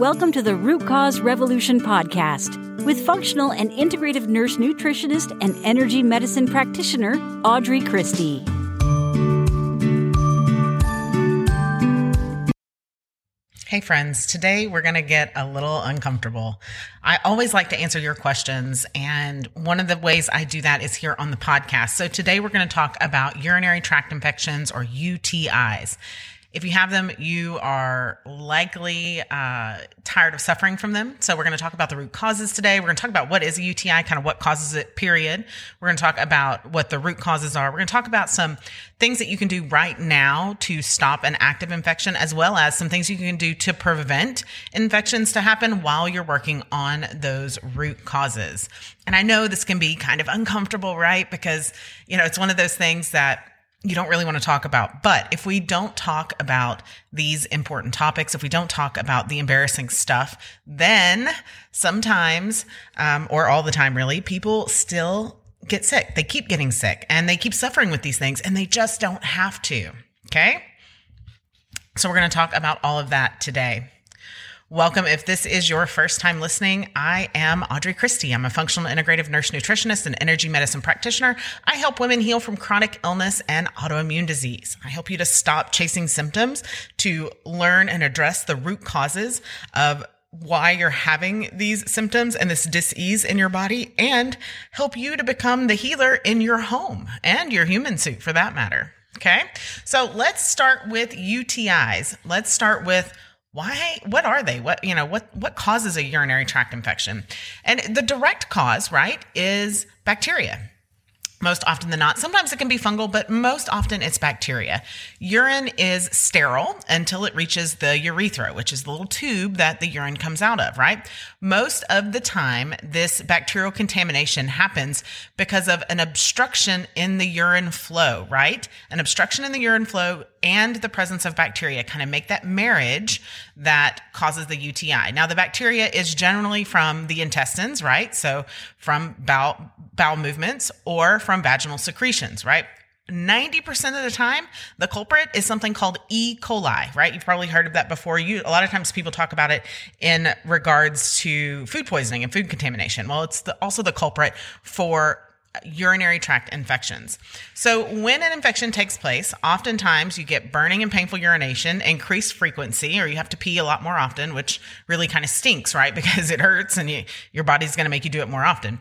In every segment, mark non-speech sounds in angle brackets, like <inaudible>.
Welcome to the Root Cause Revolution podcast with functional and integrative nurse nutritionist and energy medicine practitioner Audrey Christie. Hey, friends. Today we're going to get a little uncomfortable. I always like to answer your questions, and one of the ways I do that is here on the podcast. So today we're going to talk about urinary tract infections or UTIs. If you have them, you are likely uh, tired of suffering from them. So, we're going to talk about the root causes today. We're going to talk about what is a UTI, kind of what causes it, period. We're going to talk about what the root causes are. We're going to talk about some things that you can do right now to stop an active infection, as well as some things you can do to prevent infections to happen while you're working on those root causes. And I know this can be kind of uncomfortable, right? Because, you know, it's one of those things that you don't really want to talk about. But if we don't talk about these important topics, if we don't talk about the embarrassing stuff, then sometimes, um, or all the time really, people still get sick. They keep getting sick and they keep suffering with these things and they just don't have to. Okay. So we're going to talk about all of that today. Welcome. If this is your first time listening, I am Audrey Christie. I'm a functional integrative nurse nutritionist and energy medicine practitioner. I help women heal from chronic illness and autoimmune disease. I help you to stop chasing symptoms, to learn and address the root causes of why you're having these symptoms and this disease in your body and help you to become the healer in your home and your human suit for that matter. Okay. So let's start with UTIs. Let's start with why what are they? What you know what what causes a urinary tract infection? And the direct cause right is bacteria most often than not. Sometimes it can be fungal, but most often it's bacteria. Urine is sterile until it reaches the urethra, which is the little tube that the urine comes out of, right? Most of the time, this bacterial contamination happens because of an obstruction in the urine flow, right? An obstruction in the urine flow and the presence of bacteria kind of make that marriage that causes the UTI. Now, the bacteria is generally from the intestines, right? So from bowel, bowel movements or from vaginal secretions, right? 90% of the time, the culprit is something called E. coli, right? You've probably heard of that before. You, a lot of times people talk about it in regards to food poisoning and food contamination. Well, it's the, also the culprit for urinary tract infections. So when an infection takes place, oftentimes you get burning and painful urination, increased frequency, or you have to pee a lot more often, which really kind of stinks, right? <laughs> Because it hurts and you, your body's going to make you do it more often.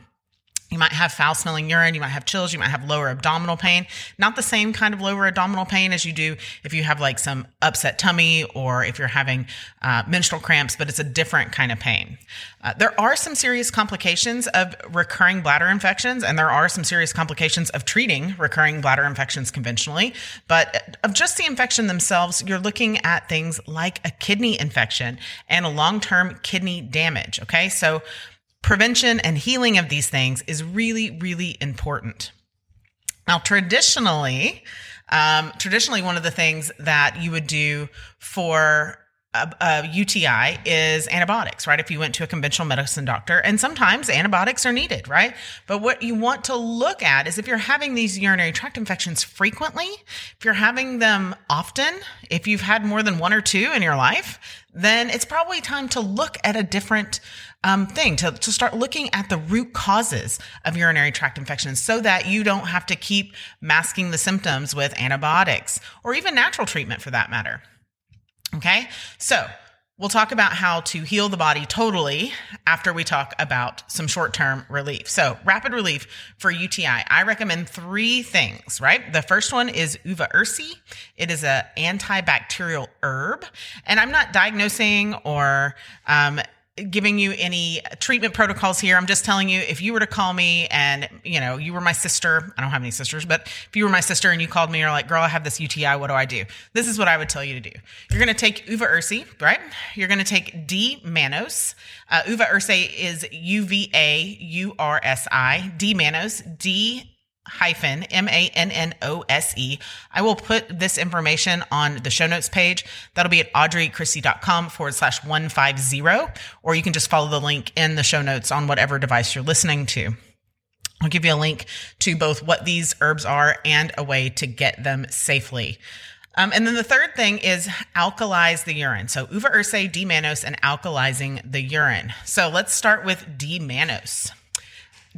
You might have foul smelling urine. You might have chills. You might have lower abdominal pain. Not the same kind of lower abdominal pain as you do if you have like some upset tummy or if you're having uh, menstrual cramps, but it's a different kind of pain. Uh, there are some serious complications of recurring bladder infections, and there are some serious complications of treating recurring bladder infections conventionally. But of just the infection themselves, you're looking at things like a kidney infection and a long term kidney damage. Okay. So, prevention and healing of these things is really, really important. Now, traditionally, um, traditionally, one of the things that you would do for a, a, UTI is antibiotics, right? If you went to a conventional medicine doctor, and sometimes antibiotics are needed, right? But what you want to look at is if you're having these urinary tract infections frequently, if you're having them often, if you've had more than one or two in your life, then it's probably time to look at a different um, thing to, to start looking at the root causes of urinary tract infections so that you don't have to keep masking the symptoms with antibiotics or even natural treatment for that matter. Okay, so we'll talk about how to heal the body totally after we talk about some short term relief. So, rapid relief for UTI, I recommend three things, right? The first one is uva ursi. It is an antibacterial herb, and I'm not diagnosing or um, giving you any treatment protocols here. I'm just telling you if you were to call me and, you know, you were my sister, I don't have any sisters, but if you were my sister and you called me you're like, girl, I have this UTI, what do I do? This is what I would tell you to do. You're going to take uva ursi, right? You're going to take D-mannose. Uh, uva ursi is U V A U R S I. D-mannose. D hyphen M-A-N-N-O-S-E. I will put this information on the show notes page. That'll be at audreychristie.com forward slash 150, or you can just follow the link in the show notes on whatever device you're listening to. I'll give you a link to both what these herbs are and a way to get them safely. Um, and then the third thing is alkalize the urine. So uva ursi, D-mannose, and alkalizing the urine. So let's start with D-mannose.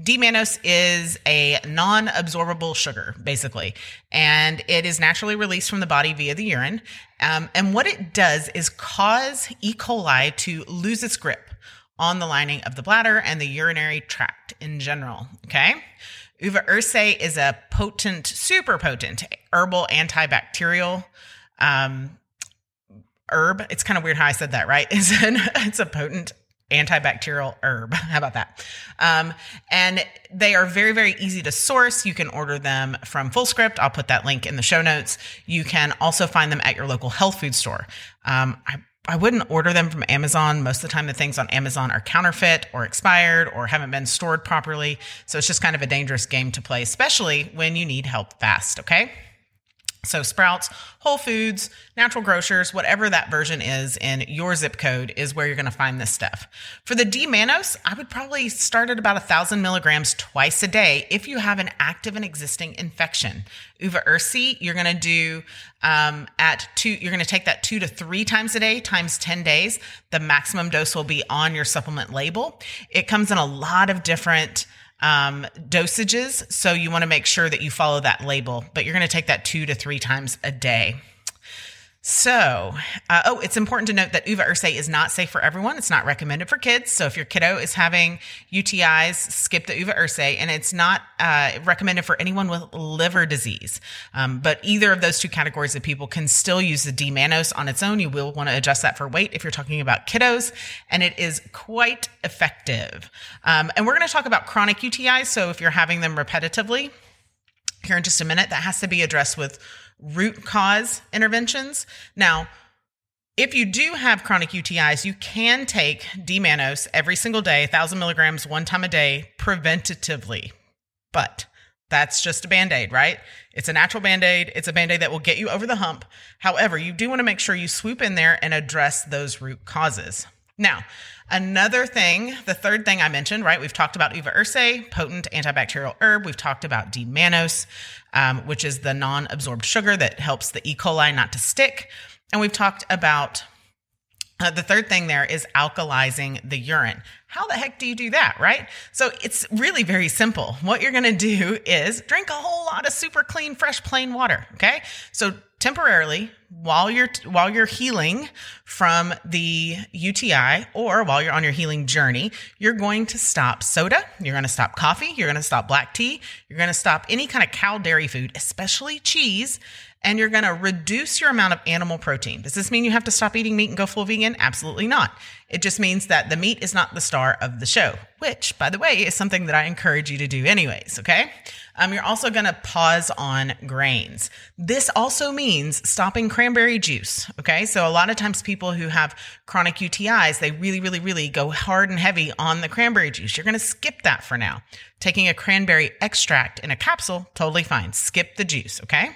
D-mannose is a non-absorbable sugar, basically, and it is naturally released from the body via the urine. Um, and what it does is cause E. coli to lose its grip on the lining of the bladder and the urinary tract in general. Okay. Uva ursi is a potent, super potent herbal antibacterial um, herb. It's kind of weird how I said that, right? <laughs> It's, an, it's a potent antibacterial herb. <laughs> How about that? Um, and they are very, very easy to source. You can order them from Fullscript. I'll put that link in the show notes. You can also find them at your local health food store. Um, I, I wouldn't order them from Amazon. Most of the time, the things on Amazon are counterfeit or expired or haven't been stored properly. So it's just kind of a dangerous game to play, especially when you need help fast. Okay. So Sprouts, Whole Foods, Natural Grocers, whatever that version is in your zip code is where you're going to find this stuff. For the D-mannose, I would probably start at about a thousand milligrams twice a day if you have an active and existing infection. Uva ursi, you're going to do um, at two. You're going to take that two to three times a day times ten days. The maximum dose will be on your supplement label. It comes in a lot of different um, dosages. So you want to make sure that you follow that label, but you're going to take that two to three times a day. So, uh, oh, it's important to note that uva ursi is not safe for everyone. It's not recommended for kids. So, if your kiddo is having UTIs, skip the uva ursi, and it's not uh, recommended for anyone with liver disease. Um, but either of those two categories of people can still use the D-mannose on its own. You will want to adjust that for weight if you're talking about kiddos, and it is quite effective. Um, and we're going to talk about chronic UTIs. So, if you're having them repetitively, here in just a minute, that has to be addressed with root cause interventions. Now, if you do have chronic UTIs, you can take D-mannose every single day, 1,000 milligrams one time a day, preventatively. But that's just a band aid, right? It's a natural band aid. It's a band aid that will get you over the hump. However, you do want to make sure you swoop in there and address those root causes. Now, another thing, the third thing I mentioned, right? We've talked about Uva ursi, potent antibacterial herb. We've talked about D-mannose, um, which is the non absorbed sugar that helps the E. coli not to stick. And we've talked about uh, the third thing there is alkalizing the urine. How the heck do you do that, right? So it's really very simple. What you're going to do is drink a whole lot of super clean, fresh, plain water. Okay. So temporarily, while you're while you're healing from the UTI or while you're on your healing journey, you're going to stop soda, you're going to stop coffee, you're going to stop black tea, you're going to stop any kind of cow dairy food, especially cheese, and you're going to reduce your amount of animal protein. Does this mean you have to stop eating meat and go full vegan? Absolutely not. It just means that the meat is not the star of the show, which, by the way, is something that I encourage you to do anyways, okay? Um, you're also going to pause on grains. This also means stopping cranberry juice, okay? So a lot of times people who have chronic UTIs, they really, really, really go hard and heavy on the cranberry juice. You're going to skip that for now. Taking a cranberry extract in a capsule, totally fine. Skip the juice, okay?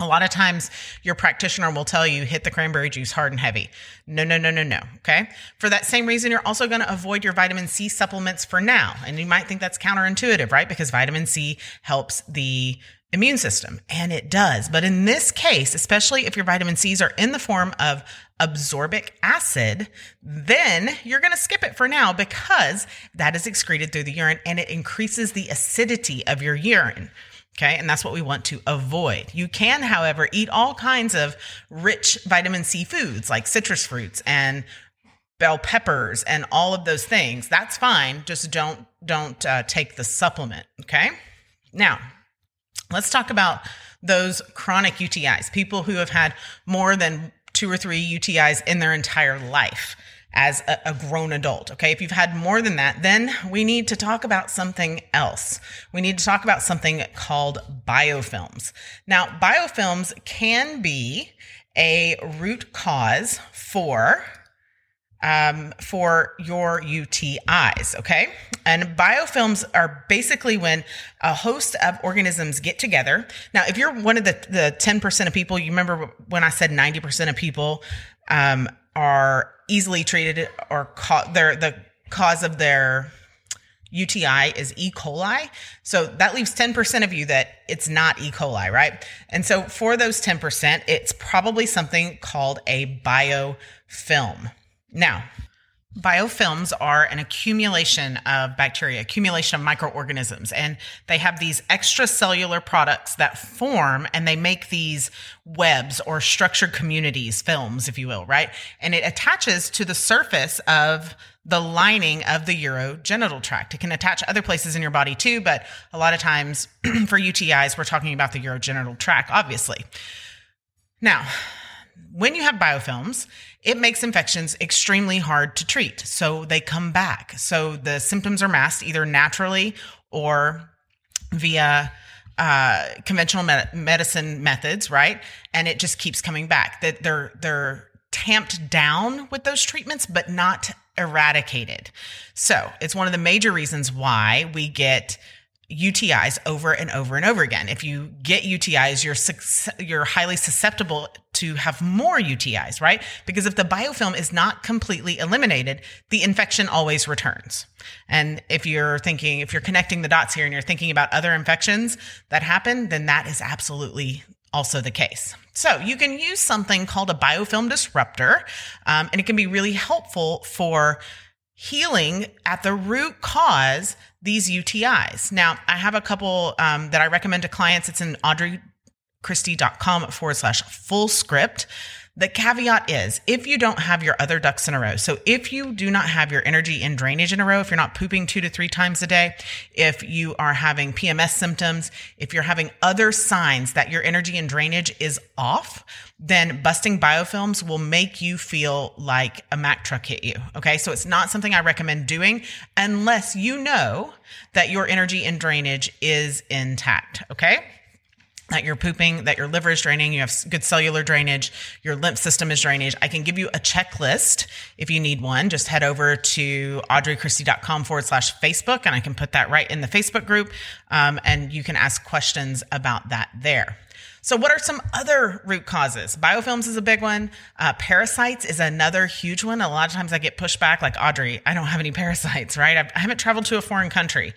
A lot of times your practitioner will tell you hit the cranberry juice hard and heavy. No, no, no, no, no. Okay. For that same reason, you're also going to avoid your vitamin C supplements for now. And you might think that's counterintuitive, right? Because vitamin C helps the immune system and it does. But in this case, especially if your vitamin C's are in the form of absorbic acid, then you're going to skip it for now because that is excreted through the urine and it increases the acidity of your urine. Okay. And that's what we want to avoid. You can, however, eat all kinds of rich vitamin C foods like citrus fruits and bell peppers and all of those things. That's fine. Just don't, don't uh, take the supplement. Okay. Now, let's talk about those chronic UTIs, people who have had more than two or three UTIs in their entire life as a, a, grown adult. Okay. If you've had more than that, then we need to talk about something else. We need to talk about something called biofilms. Now, biofilms can be a root cause for um, for your UTIs. Okay. And biofilms are basically when a host of organisms get together. Now, if you're one of the, the 10% of people, you remember when I said 90% of people um, are easily treated or ca- their the cause of their UTI is E. coli. So that leaves 10% of you that it's not E. coli, right? And so for those 10%, it's probably something called a biofilm. Now, Biofilms are an accumulation of bacteria, accumulation of microorganisms, and they have these extracellular products that form and they make these webs or structured communities, films, if you will, right? And it attaches to the surface of the lining of the urogenital tract. It can attach other places in your body too, but a lot of times <clears throat> for UTIs, we're talking about the urogenital tract, obviously. Now, when you have biofilms, it makes infections extremely hard to treat. So they come back. So the symptoms are masked either naturally or via uh, conventional med- medicine methods, right? And it just keeps coming back. That they're they're tamped down with those treatments, but not eradicated. So it's one of the major reasons why we get UTIs over and over and over again. If you get UTIs, you're you're highly susceptible to have more UTIs, right? Because if the biofilm is not completely eliminated, the infection always returns. And if you're thinking, if you're connecting the dots here and you're thinking about other infections that happen, then that is absolutely also the case. So you can use something called a biofilm disruptor, um, and it can be really helpful for healing at the root cause these UTIs. Now, I have a couple um, that I recommend to clients. It's in audreychristie.com forward slash full script. The caveat is if you don't have your other ducks in a row, so if you do not have your energy and drainage in a row, if you're not pooping two to three times a day, if you are having PMS symptoms, if you're having other signs that your energy and drainage is off, then busting biofilms will make you feel like a Mack truck hit you. Okay. So it's not something I recommend doing unless you know that your energy and drainage is intact. Okay that you're pooping, that your liver is draining, you have good cellular drainage, your lymph system is drainage. I can give you a checklist if you need one. Just head over to audreychristie.com forward slash Facebook, and I can put that right in the Facebook group. Um, and you can ask questions about that there. So, what are some other root causes? Biofilms is a big one. Uh, parasites is another huge one. A lot of times I get pushed back, like Audrey, I don't have any parasites, <laughs> right? I've, I have not traveled to a foreign country.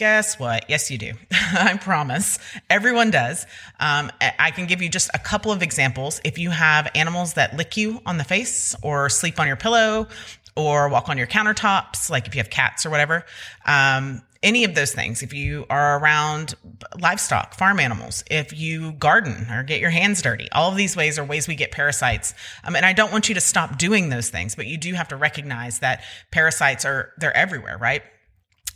Guess what? Yes, you do. <laughs> I promise. Everyone does. Um, I can give you just a couple of examples. If you have animals that lick you on the face or sleep on your pillow or walk on your countertops, like if you have cats or whatever, um, any of those things. If you are around livestock, farm animals, if you garden or get your hands dirty, all of these ways are ways we get parasites. Um, and I don't want you to stop doing those things, but you do have to recognize that parasites are, they're everywhere, right?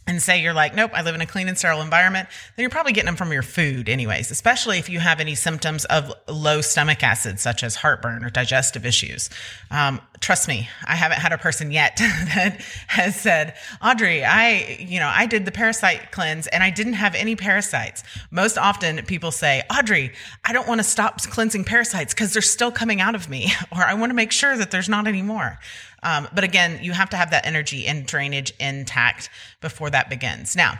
And say you're like, nope, I live in a clean and sterile environment, then you're probably getting them from your food, anyways, especially if you have any symptoms of low stomach acid, such as heartburn or digestive issues. Um, trust me, I haven't had a person yet <laughs> that has said, Audrey, I, you know, I did the parasite cleanse and I didn't have any parasites. Most often people say, Audrey, I don't want to stop cleansing parasites because they're still coming out of me, <laughs> or I want to make sure that there's not any more. Um, but again, you have to have that energy and drainage intact before that begins. Now,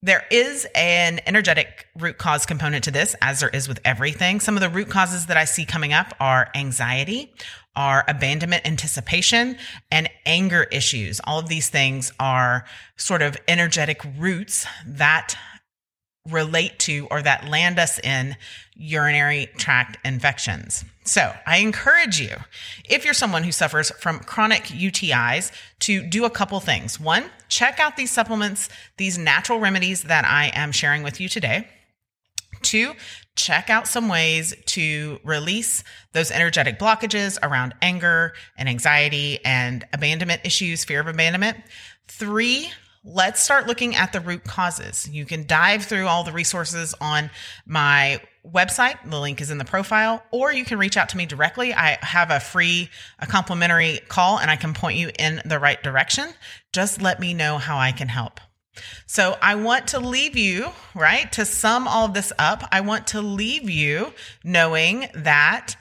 there is an energetic root cause component to this, as there is with everything. Some of the root causes that I see coming up are anxiety, are abandonment anticipation, and anger issues. All of these things are sort of energetic roots that relate to or that land us in urinary tract infections. So I encourage you, if you're someone who suffers from chronic UTIs, to do a couple things. One, check out these supplements, these natural remedies that I am sharing with you today. Two, check out some ways to release those energetic blockages around anger and anxiety and abandonment issues, fear of abandonment. Three, let's start looking at the root causes. You can dive through all the resources on my website. The link is in the profile, or you can reach out to me directly. I have a free, a complimentary call and I can point you in the right direction. Just let me know how I can help. So I want to leave you, right? To sum all of this up, I want to leave you knowing that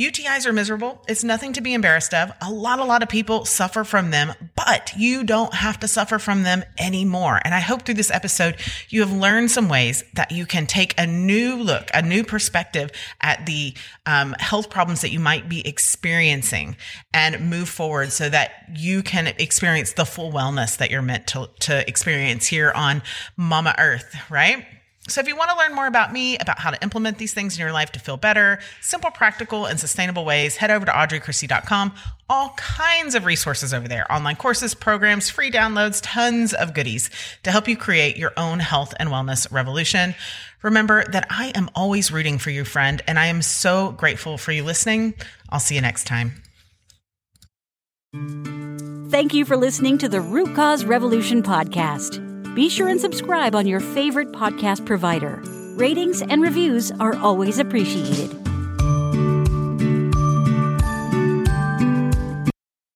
UTIs are miserable. It's nothing to be embarrassed of. A lot, a lot of people suffer from them, but you don't have to suffer from them anymore. And I hope through this episode, you have learned some ways that you can take a new look, a new perspective at the um, health problems that you might be experiencing and move forward so that you can experience the full wellness that you're meant to, to experience here on Mama Earth, right? So, if you want to learn more about me, about how to implement these things in your life to feel better, simple, practical, and sustainable ways, head over to audreychristie.com. All kinds of resources over there online courses, programs, free downloads, tons of goodies to help you create your own health and wellness revolution. Remember that I am always rooting for you, friend, and I am so grateful for you listening. I'll see you next time. Thank you for listening to the Root Cause Revolution podcast. Be sure and subscribe on your favorite podcast provider. Ratings and reviews are always appreciated.